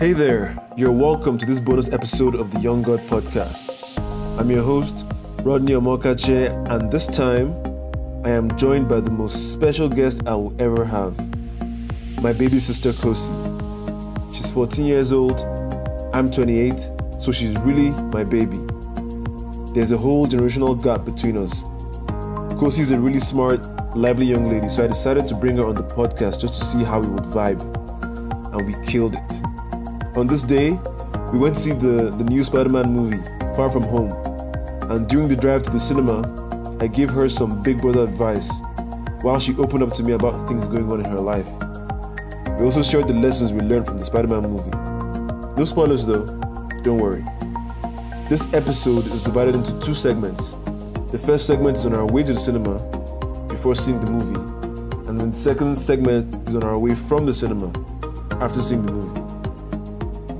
Hey there, you're welcome to this bonus episode of the Young God Podcast. I'm your host, Rodney Omokache, and this time I am joined by the most special guest I will ever have my baby sister Kosi. She's 14 years old, I'm 28, so she's really my baby. There's a whole generational gap between us. Kosi is a really smart, lively young lady, so I decided to bring her on the podcast just to see how we would vibe. And we killed it. On this day, we went to see the, the new Spider Man movie, Far From Home. And during the drive to the cinema, I gave her some big brother advice while she opened up to me about things going on in her life. We also shared the lessons we learned from the Spider Man movie. No spoilers though, don't worry. This episode is divided into two segments. The first segment is on our way to the cinema before seeing the movie, and then the second segment is on our way from the cinema after seeing the movie.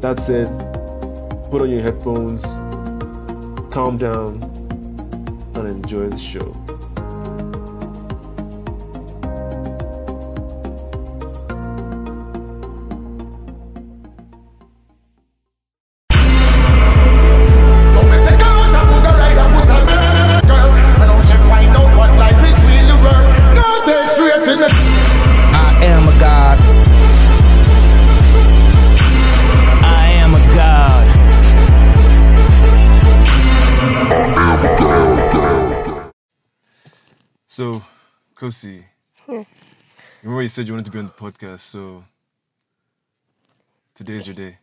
That said, put on your headphones, calm down, and enjoy the show. Kosi, remember you said you wanted to be on the podcast, so today's your day.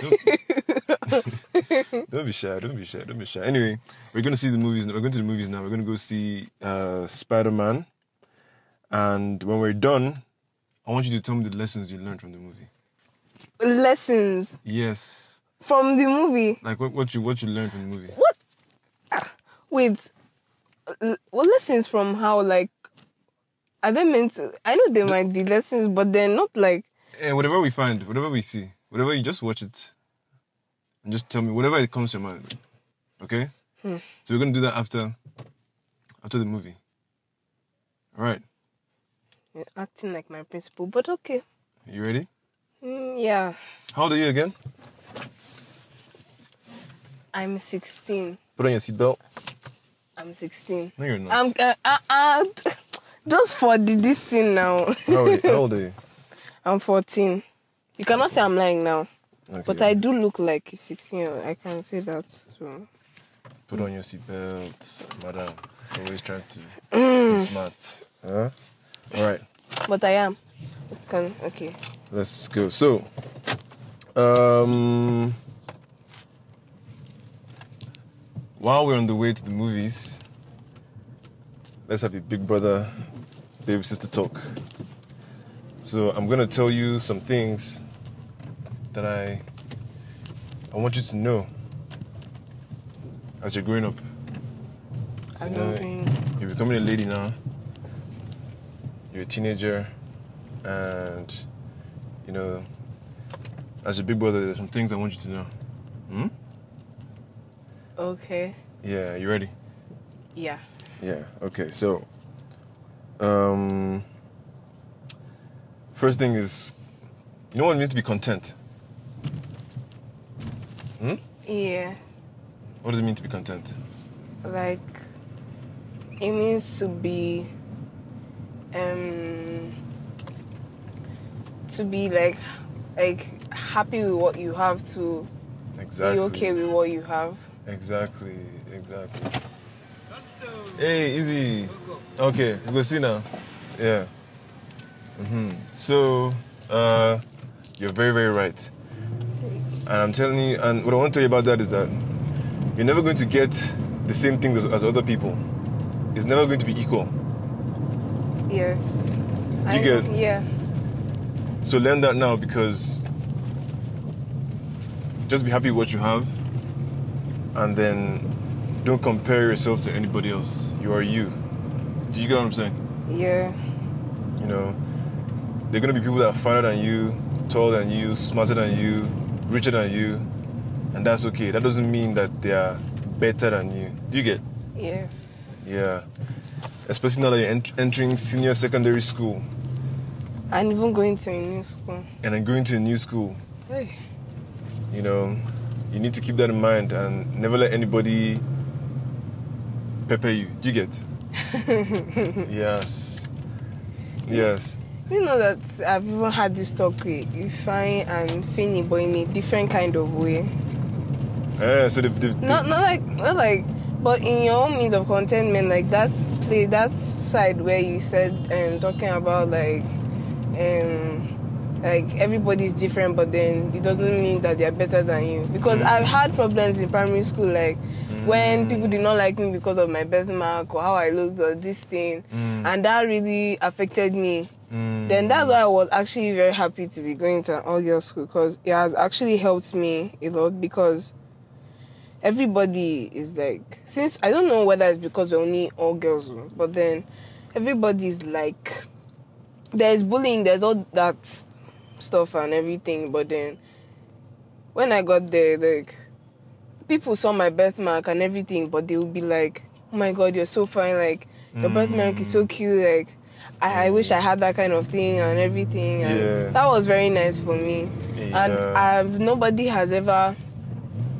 Don't, don't be shy, don't be shy, don't be shy. Anyway, we're going to see the movies, we're going to the movies now. We're going to go see uh, Spider Man. And when we're done, I want you to tell me the lessons you learned from the movie. lessons Yes. from the movie. Like what, what you what you learned from the movie. What? Wait, what lessons from how? Like, are they meant to? I know they might be lessons, but they're not like. And whatever we find, whatever we see, whatever you just watch it and just tell me whatever it comes to your mind. Okay? So we're gonna do that after after the movie. Alright. You're acting like my principal, but okay. You ready? Mm, yeah, How old are you again? I'm 16. Put on your seatbelt. I'm 16. No, you're not. I'm uh, uh, uh, just for the this thing now. how, old are you? how old are you? I'm 14. You cannot say I'm lying now, Okay. but I do look like 16. I can say that. So Put on your seatbelt, madam. Always trying to be smart. Huh? Alright. but I am. Can okay. Let's go. So, um, while we're on the way to the movies, let's have a big brother, baby sister talk. So, I'm gonna tell you some things that I I want you to know as you're growing up. As I'm know, doing. you're becoming a lady now. You're a teenager, and you know, as your big brother, there's some things I want you to know. Okay. Yeah, you ready? Yeah. Yeah. Okay. So, um, first thing is, you know what it means to be content. Hmm? Yeah. What does it mean to be content? like it means to be um to be like like happy with what you have to Exactly. be okay with what you have Exactly, exactly. Hey, easy. Okay, we go see now. Yeah. hmm So, uh, you're very, very right. And I'm telling you, and what I want to tell you about that is that you're never going to get the same things as, as other people. It's never going to be equal. yes You get- yeah So learn that now because just be happy with what you have and then don't compare yourself to anybody else. You are you. Do you get what I'm saying? yeah You know, there are gonna be people that are finer than you, taller than you, smarter than you, richer than you, and that's okay. That doesn't mean that they are better than you. Do you get? yes Yeah. Especially now that you're ent- entering senior secondary school. And even going to a new school. and then going to a new school. Hey. You know, you need to keep that in mind and never let anybody pepper you. Do you get? yes. Yes. You know that I've even had this talk with Ifeanyi and Finny, but in a different kind of way. Yeah, so they've, they've, Not not like not like but in your own means of contentment, like that's play that side where you said um talking about like um like everybody's different but then it doesn't mean that they're better than you. Because mm. I've had problems in primary school like when mm. people did not like me because of my birthmark or how I looked or this thing. Mm. And that really affected me. Then that's why I was actually very happy to be going to an all girls school because it has actually helped me a lot because everybody is like since I don't know whether it's because we're only all girls, but then everybody's like there's bullying, there's all that stuff and everything, but then when I got there, like people saw my birthmark and everything, but they would be like, Oh my god, you're so fine, like your birthmark is so mm. cute, like I, I wish I had that kind of thing and everything and Yeah. that was very nice for me. And I've nobody has ever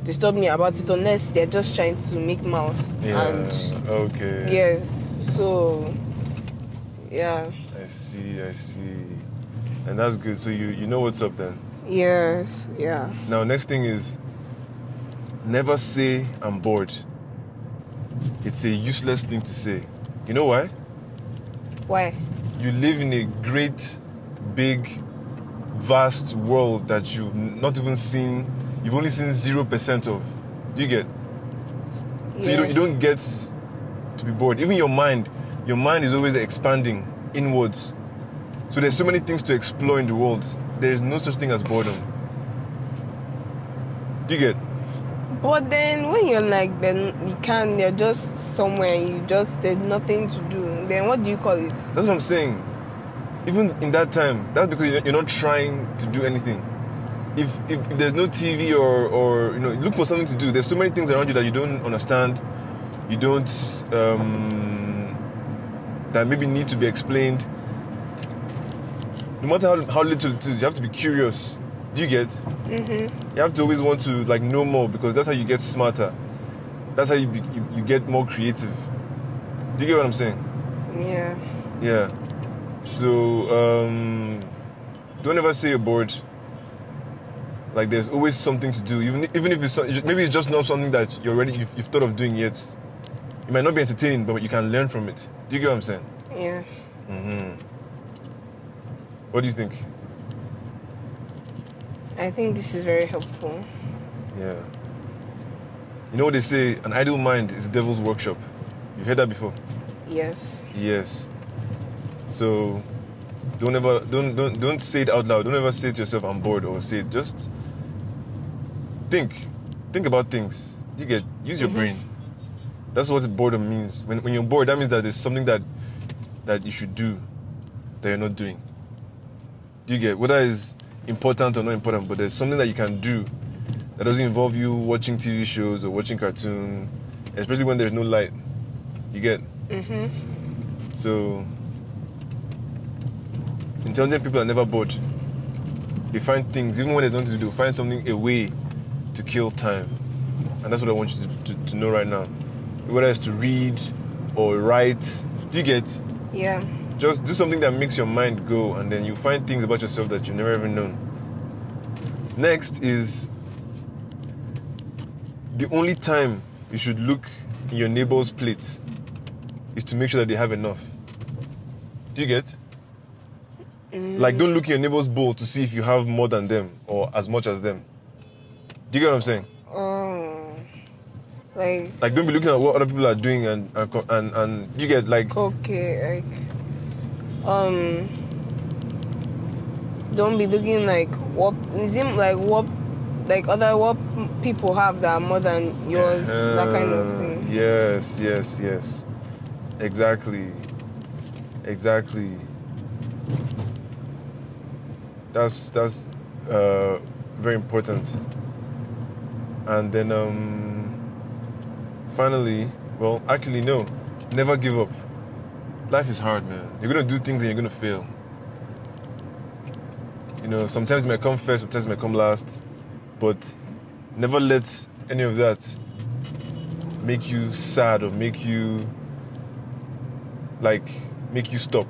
disturbed me about it unless they're just trying to make mouth. yeah. And okay. yes, so yeah. I see, I see. And that's good. So you, you know what's up then. Yes, yeah. Now, next thing is never say I'm bored. It's a useless thing to say. You know why? Why? You live in a great, big, vast world that you've not even seen, you've only seen 0% of. Do you get? Yeah. So you, don't, you don't get to be bored. Even your mind, your mind is always expanding inwards. So there's so many things to explore in the world. There is no such thing as boredom. Do you get? But then when you're like then you can't you're just somewhere you just there's nothing to do. Then what do you call it? That's what I'm saying. Even in that time, that's because you're you're not trying to do anything. If, if, if there's no TV or, or you know, look for something to do. There's so many things around you that you don't understand, you don't um, that maybe need to be explained. No matter how, how little it is, you have to be curious. Do you get? Mm-hmm. You have to always want to like know more because that's how you get smarter. That's how you, be, you you get more creative. Do you get what I'm saying? Yeah. Yeah. So um, don't ever say you're bored. Like there's always something to do, even even if it's maybe it's just not something that you're already you've, you've thought of doing yet. It might not be entertaining, but you can learn from it. Do you get what I'm saying? Yeah. What do you think? I think this is very helpful. Yeah. You know what they say? An idle mind is the devil's workshop. You've heard that before? Yes. Yes. So don't ever don't don't don't say it out loud. Don't ever say to yourself, I'm bored or say it. Just think. Think about things. You get use your mm-hmm. brain. That's what boredom means. When when you're bored, that means that there's something that that you should do that you're not doing. Do you get whether it's important or not important, but there's something that you can do that doesn't involve you watching TV shows or watching cartoon, especially when there's no light. You get mm-hmm. so, intelligent people are never bored. They find things, even when there's nothing to do, find something, a way to kill time. And that's what I want you to, to, to know right now. Whether it's to read or write, do you get? Yeah. Just do something that makes your mind go, and then you find things about yourself that you've never even known. Next is the only time you should look in your neighbor's plate is to make sure that they have enough. Do you get? Mm. Like, don't look in your neighbor's bowl to see if you have more than them or as much as them. Do you get what I'm saying? Like Like, don't be looking at what other people are doing and and and, and you get like okay, like um don't be looking like what is it like what like other what people have that are more than yours, that kind of Uh, thing. Yes, yes, yes. Exactly. Exactly. That's that's uh, very important. And then um, finally, well, actually no, never give up. Life is hard, man. You're gonna do things and you're gonna fail. You know, sometimes it might come first, sometimes it might come last, but never let any of that make you sad or make you like make you stop.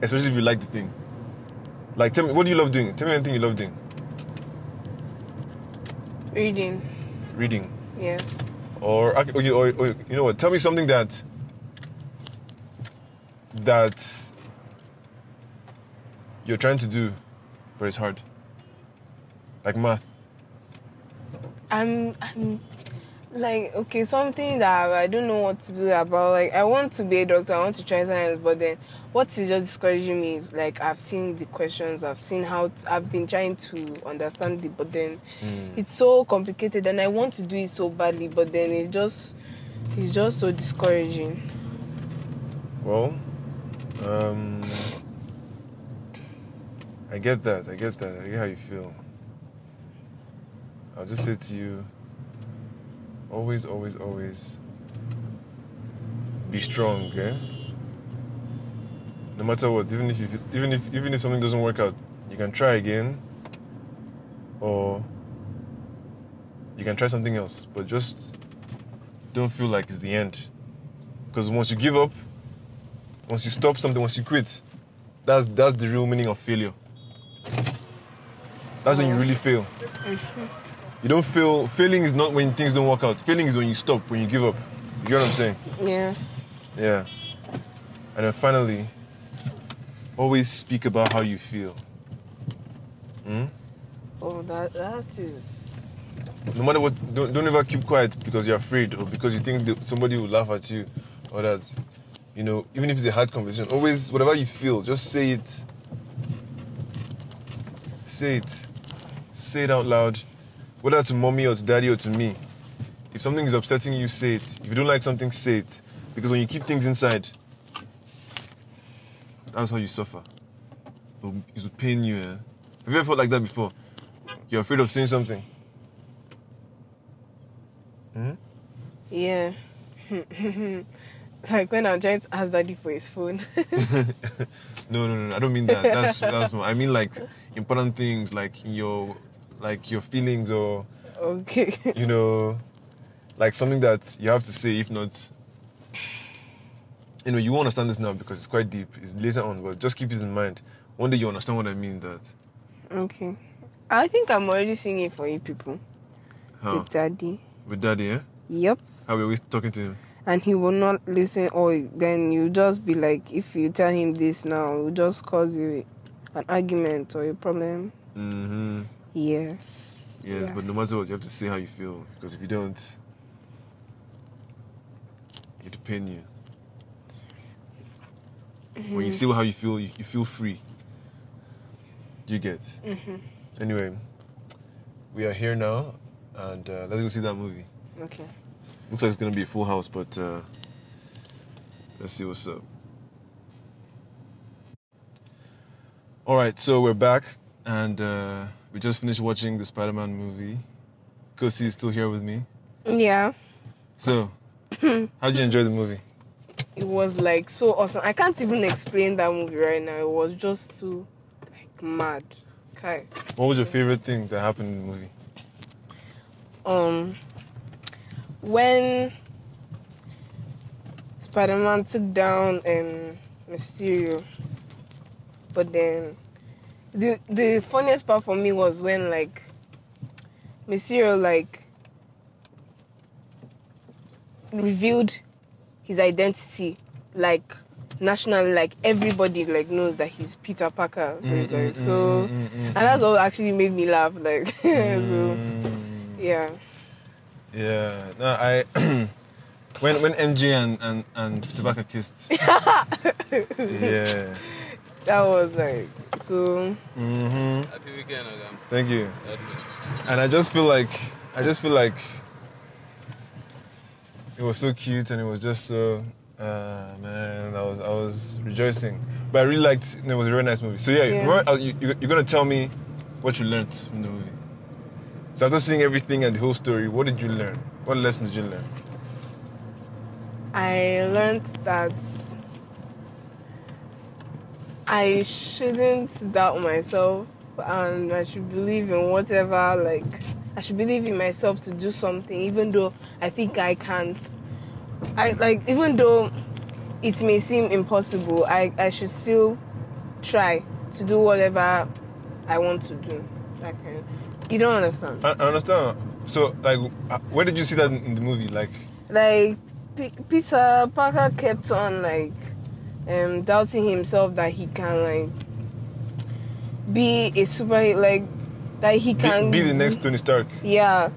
Especially if you like the thing. Like, tell me, what do you love doing? Tell me anything you love doing. Reading. Reading, Yes. or or, oh, you- or, or you know what? Tell me something that that you're trying to do, but it's hard. Like math. I'm, I'm like okay something that I don't know what to do about. Like I want to be a doctor, I want to try science, but then what is just discouraging me is like I've seen the questions, I've seen how to, I've been trying to understand it, but then hmm. it's so complicated, and I want to do it so badly, but then it just it's just so discouraging. Well, um, I get that. I get that. I get how you feel. I'll just say to you always, always, always be strong, okay? No matter what, even if you, even if even if something doesn't work out, you can try again, or you can try something else. But just don't feel like it's the end, because once you give up, once you stop something, once you quit, that's that's the real meaning of failure. That's when you really fail. You don't fail. Failing is not when things don't work out. Failing is when you stop, when you give up. You get what I'm saying? Yeah. Yeah. And then finally, always speak about how you feel. Hmm? Oh, that that is. No matter what, don't, don't ever keep quiet because you're afraid or because you think somebody will laugh at you or that, you know, even if it's a hard conversation, always, whatever you feel, just say it. Say it. Say it out loud, whether to mommy or to daddy or to me. If something is upsetting you, say it. If you don't like something, say it. Because when you keep things inside, that's how you suffer. It will- It will pain you. Eh? Have you ever felt like that before? You're afraid of saying something. Hmm? Yeah. like when I'm trying to ask daddy for his phone. No, no, no. I don't mean that. That's that's. I mean like important things, like your, like your feelings, or okay. you know, like something that you have to say. If not, you know, you won't understand this now because it's quite deep. It's later on, but just keep this in mind. One day you understand what I mean. That Okay. I think I'm already seeing it for you people. how With daddy. with daddy, yeah. Yep. How we always talking to him. And he will not listen or then you just be like if you tell him this now, it will just cause you an argument or a problem. Mm-hmm. Yes. Yes, Yeah. but no matter what, you have to say how you feel because if you don't, it'll pain you. When you say how you feel, you, you feel free. You get. Anyway, we are here now, and uh, let's go see that movie. Okay. Looks like it's gonna be a full house, but uh, let's see what's up. All right, so we're back, and uh, we just finished watching the Spider-Man movie. Kosi is still here with me. Yeah. So, how did you enjoy the movie? It was like so awesome. I can't even explain that movie right now. It was just too like mad. Okay. What was your favorite thing that happened in the movie? um when Spider-Man took down um Mysterio, but then the the funniest part for me was when like Mysterio like revealed his identity like nationally like everybody like knows that he's Peter Parker. So it's mm, mm, like mm, so and that's what actually made me laugh like so yeah Yeah, no, I when when MJ and and and Tobacco kissed. yeah. that was like so Mm-hmm. Happy weekend, Agam. Thank you. And I just feel like I just feel like it was so cute and it was just so uh, man, I was I was rejoicing. But I really liked it was a very nice movie. So yeah, Yeah. remember, uh, you, you- you're gonna tell me what you learned from the movie. So after seeing everything and the whole story, what did you learn? What lesson did you learn? I learned that I shouldn't doubt myself and I should believe in whatever like I should believe in myself to do something even though I think I can't. I like even though it may seem impossible, I, I should still try to do whatever I want to do. That kind. You don't understand. I, I understand. So, like, uh, where did you see that in the movie? Like, like P- Peter Parker kept on like um, doubting himself that he can like be a super like that he be, can be the next Tony Stark. yeah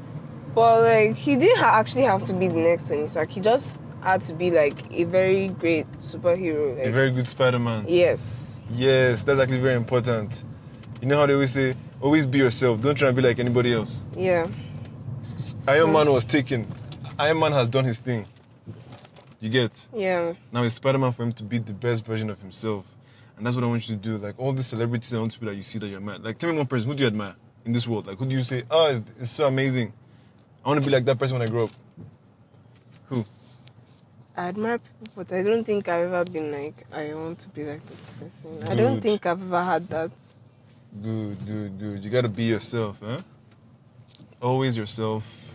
but like he didn't ha- actually have to be the next Tony Stark he just had to be like a very great superhero A very good Spider-Man. yes Yes, that's actually very important. You know how they always say, always be yourself. Don't try and be like anybody else. yeah Iron Man was taken. Iron Man has done his thing. You get? yeah Now it's Spider-Man for him to be the best version of himself. And that's what I want you to do. Like all the celebrities I want to be that you see that you're mad. Like tell me one person, who do you admire in this world? Like who do you say, oh, it's, it's so amazing. I want to be like that person when I grow up. Who? I admire people but I don't think I've ever been like I want to be like this person I don't think I've ever had that Good, good, good. You gotta be yourself, huh? Always yourself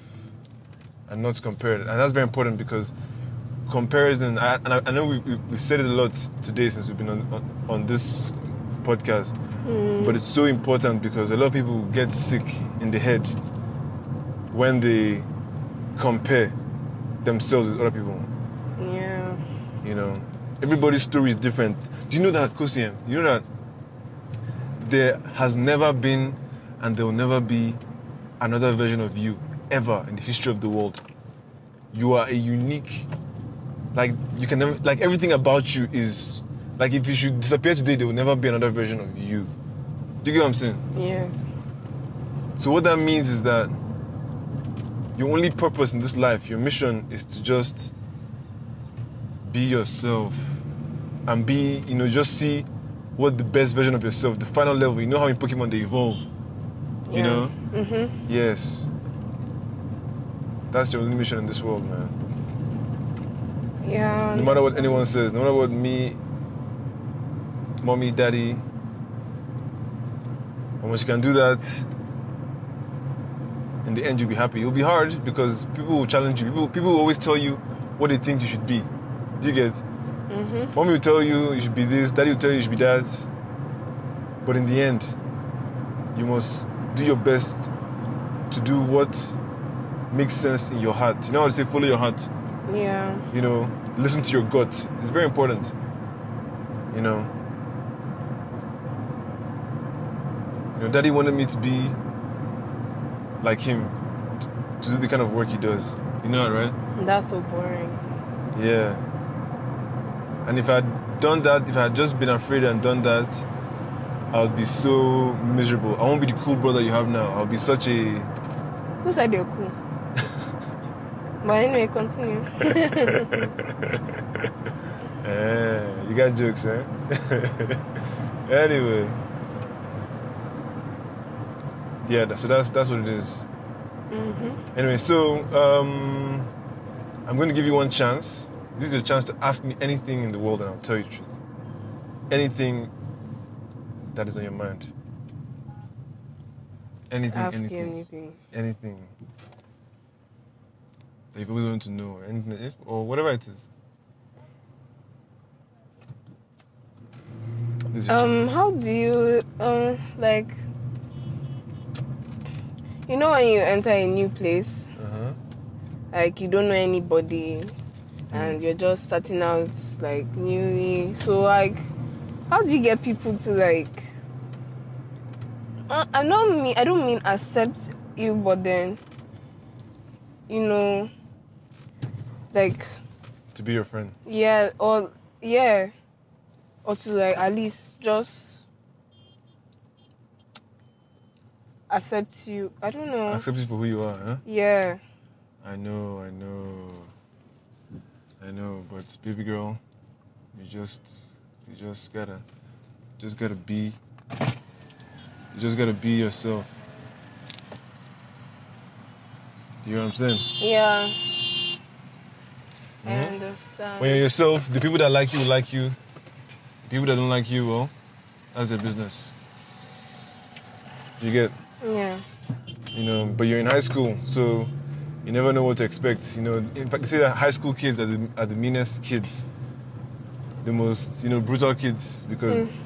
and not compared. And that's very important because comparison, I, and I, I know we, we, we've said it a lot today since we've been on, on, on this podcast, mm. but it's so important because a lot of people get sick in the head when they compare themselves with other people. yeah You know, everybody's story is different. Do you know that, Kosiem? You know that there has never been and there will never be another version of you ever in the history of the world. You are a unique, like you can never, like everything about you is, like if you should disappear today, there will never be another version of you. Do you get what I'm saying? yes So what that means is that your only purpose in this life, your mission is to just be yourself and be, you know, just see what the best version of yourself, the final level. You know how in Pokemon they evolve. You Yeah. know? Mm-hmm. Yes. That's your only mission in this world, man. yeah No matter what anyone says, no matter what me, mommy, daddy, and once you can do that, in the end you'll be happy. It'll be hard because people will challenge you. People, people will always tell you what they think you should be. Do you get? Mm-hmm. Mommy will tell you you should be this, daddy will tell you you should be that. But in the end, you must do your best to do what makes sense in your heart. You know how to say follow your heart? yeah you know, listen to your gut. It's very important. You know. You know, daddy wanted me to be like him, t- to do the kind of work he does. You know that, right? that's so boring Yeah. And if I had done that, if I had just been afraid and done that, I would be so miserable. I won't be the cool brother you have now. I'll be such a Who said you're cool? but anyway, continue. Eh, you got jokes, eh? anyway. Yeah, so that's that's what it is. Anyway, so um, I'm going to give you one chance. This is a chance to ask me anything in the world, and I'll tell you the truth. Anything that is on your mind. Anything, Ask anything, anything. anything that you've always wanted to know, or anything, or whatever it is. This is your Um, how do you um like? You know when you enter a new place, Uh-huh. like you don't know anybody, and you're just starting out like newly. So like, how do you get people to like? Uh, I don't mean I don't mean accept you, but then, you know, like To be your friend. Yeah, or yeah, or to like at least just accept you. I don't know. Accept you for who you are, huh? Yeah, I know, I know. I know, but baby girl, you just you just gotta just gotta be you just gotta be yourself. You know what I'm saying? yeah. I Mhm. understand. When you're yourself, the people that like you will like you. The People that don't like you, well, that's their business. You get, Yeah. you know, but you're in high school, so you never know what to expect. You know, in fact, they say that high school kids are the, are the meanest kids, the most, you know, brutal kids because. Hmm.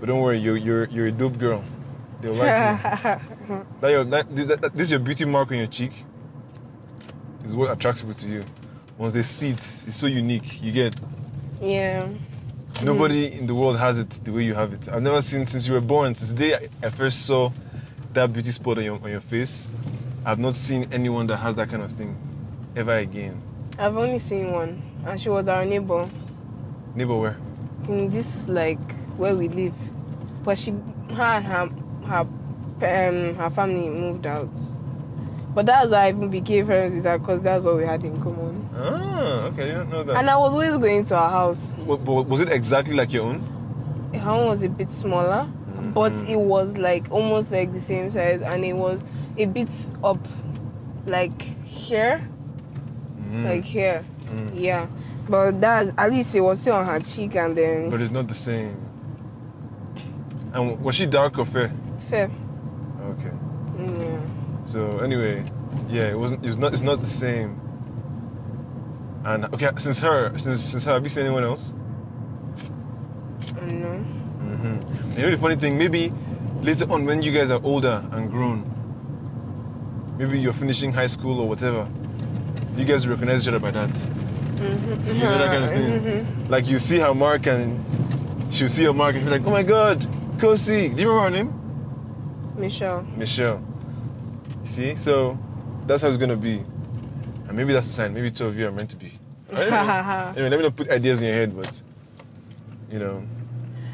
But don't worry, you're you're you're a dope girl. They'll like you. that your, that, that, that- this your beauty mark on your cheek is what attracts people to you. Once they see it, it's so unique. You get Yeah. nobody in the world has it the way you have it. I've never seen since you were born. Since the day I, I first saw that beauty spot on your on your face, I've not seen anyone that has that kind of thing ever again. I've only seen one, and she was our neighbor Neighbor, where? in this like where we live. But she, her, and her, her, um, her family moved out. But that's why I even became friends with her because that's what we had in common. Ah, okay, I didn't know that. And I was always going to her house. Wa- but was it exactly like your own? Her one was a bit smaller, but it was like almost like the same size, and it was a bit up, like here, mm. like here, mm. yeah. But that at least it was still on her cheek, and then But it's not the same. And was she dark or fair? fair. Okay. Yeah. So anyway, yeah, it wasn't. It's not. It's not the same. And okay, since her, since since her, have you seen anyone else? Mm, I don't know. hmm You know the funny thing, maybe later on when you guys are older and grown, maybe you're finishing high school or whatever, you guys recognize each other by that. Mm-hmm. You know that kind of thing. Mm-hmm. Like you see her mark and she'll see your mark and she'll be like, oh my god, Kosi. Do you remember her name? Michelle. Michelle. You see? So that's how it's gonna be. And maybe that's a sign. Maybe two of you are meant to be. I don't know. anyway, let me not put ideas in your head, but you know.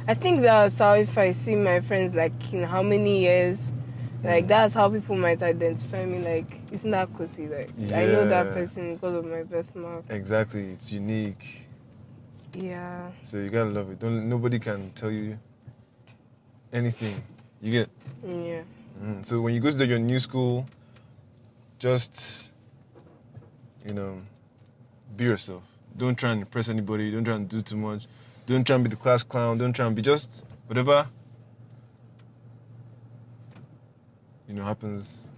I think that's how if I see my friends like in how many years, like that's how people might identify me. Like, isn't that Kosi? Like, I know that person because of my birthmark. Exactly. It's unique. Yeah. So you gotta love it. Don't nobody can tell you anything. You get Yeah. Mm. So when you go to your new school, just you know, be yourself. Don't try and impress anybody. Don't try and do too much. Don't try and be the class clown. Don't try and be just whatever you know happens.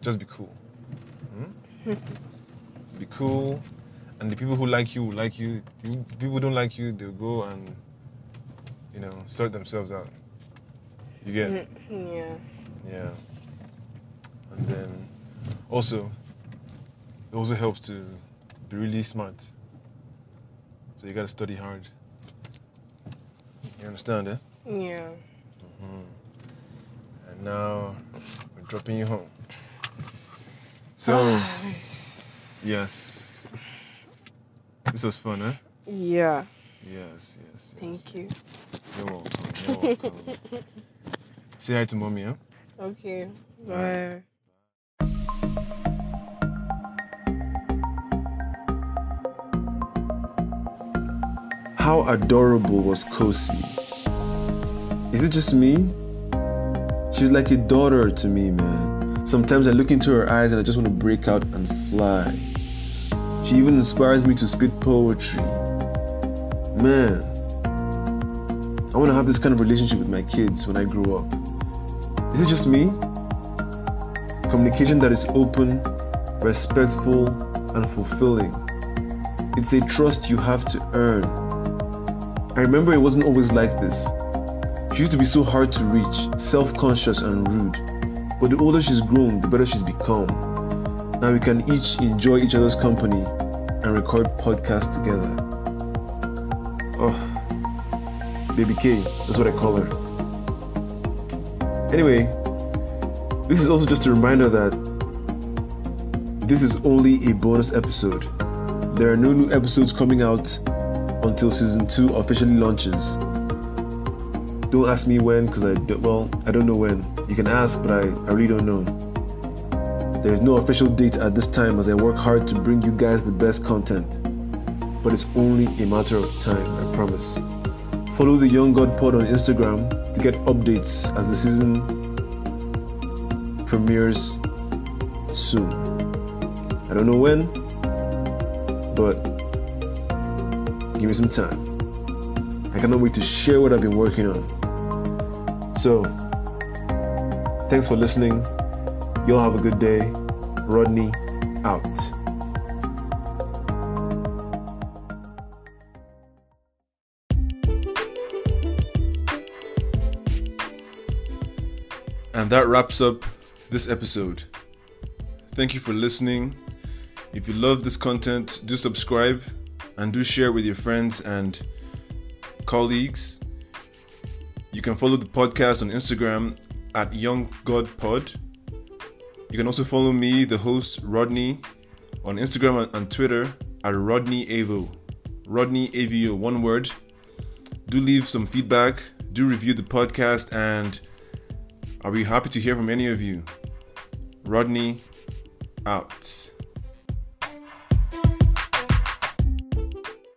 Just be cool. Hmm? be cool, and the people who like you will like you. The people who don't like you, they'll go and you know sort themselves out. You get. it? Yeah. Yeah. And then also, it also helps to be really smart. So you gotta study hard. You understand, eh? Yeah. And now we're dropping you home. So, yes. This was fun, eh? Yeah. Yes, yes, yes. Thank you. You're welcome. You're welcome. Say hi to mommy, huh? Okay. Bye. How adorable was Kosi? Is it just me? She's like a daughter to me, man. Sometimes I look into her eyes and I just want to break out and fly. She even inspires me to spit poetry. Man, I want to have this kind of relationship with my kids when I grow up. Is it just me? Communication that is open, respectful, and fulfilling. It's a trust you have to earn. I remember it wasn't always like this. She used to be so hard to reach, self conscious, and rude. But the older she's grown, the better she's become. Now we can each enjoy each other's company and record podcasts together. Oh, Baby K, that's what I call her. Anyway, this is also just a reminder that this is only a bonus episode. There are no new episodes coming out until season two officially launches. Don't ask me when, because I don't, well, I don't know when. You can ask, but I, I really don't know. There is no official date at this time as I work hard to bring you guys the best content. But it's only a matter of time, I promise. Follow the Young God Pod on Instagram to get updates as the season premieres soon. I don't know when, but give me some time. I cannot wait to share what I've been working on. So, Thanks for listening. Y'all have a good day. Rodney out. And that wraps up this episode. Thank you for listening. If you love this content, do subscribe and do share with your friends and colleagues. You can follow the podcast on Instagram at Young God Pod. You can also follow me, the host Rodney, on Instagram and Twitter at Rodney Avo. Rodney Avo, one word. Do leave some feedback, do review the podcast, and I'll be happy to hear from any of you. Rodney out.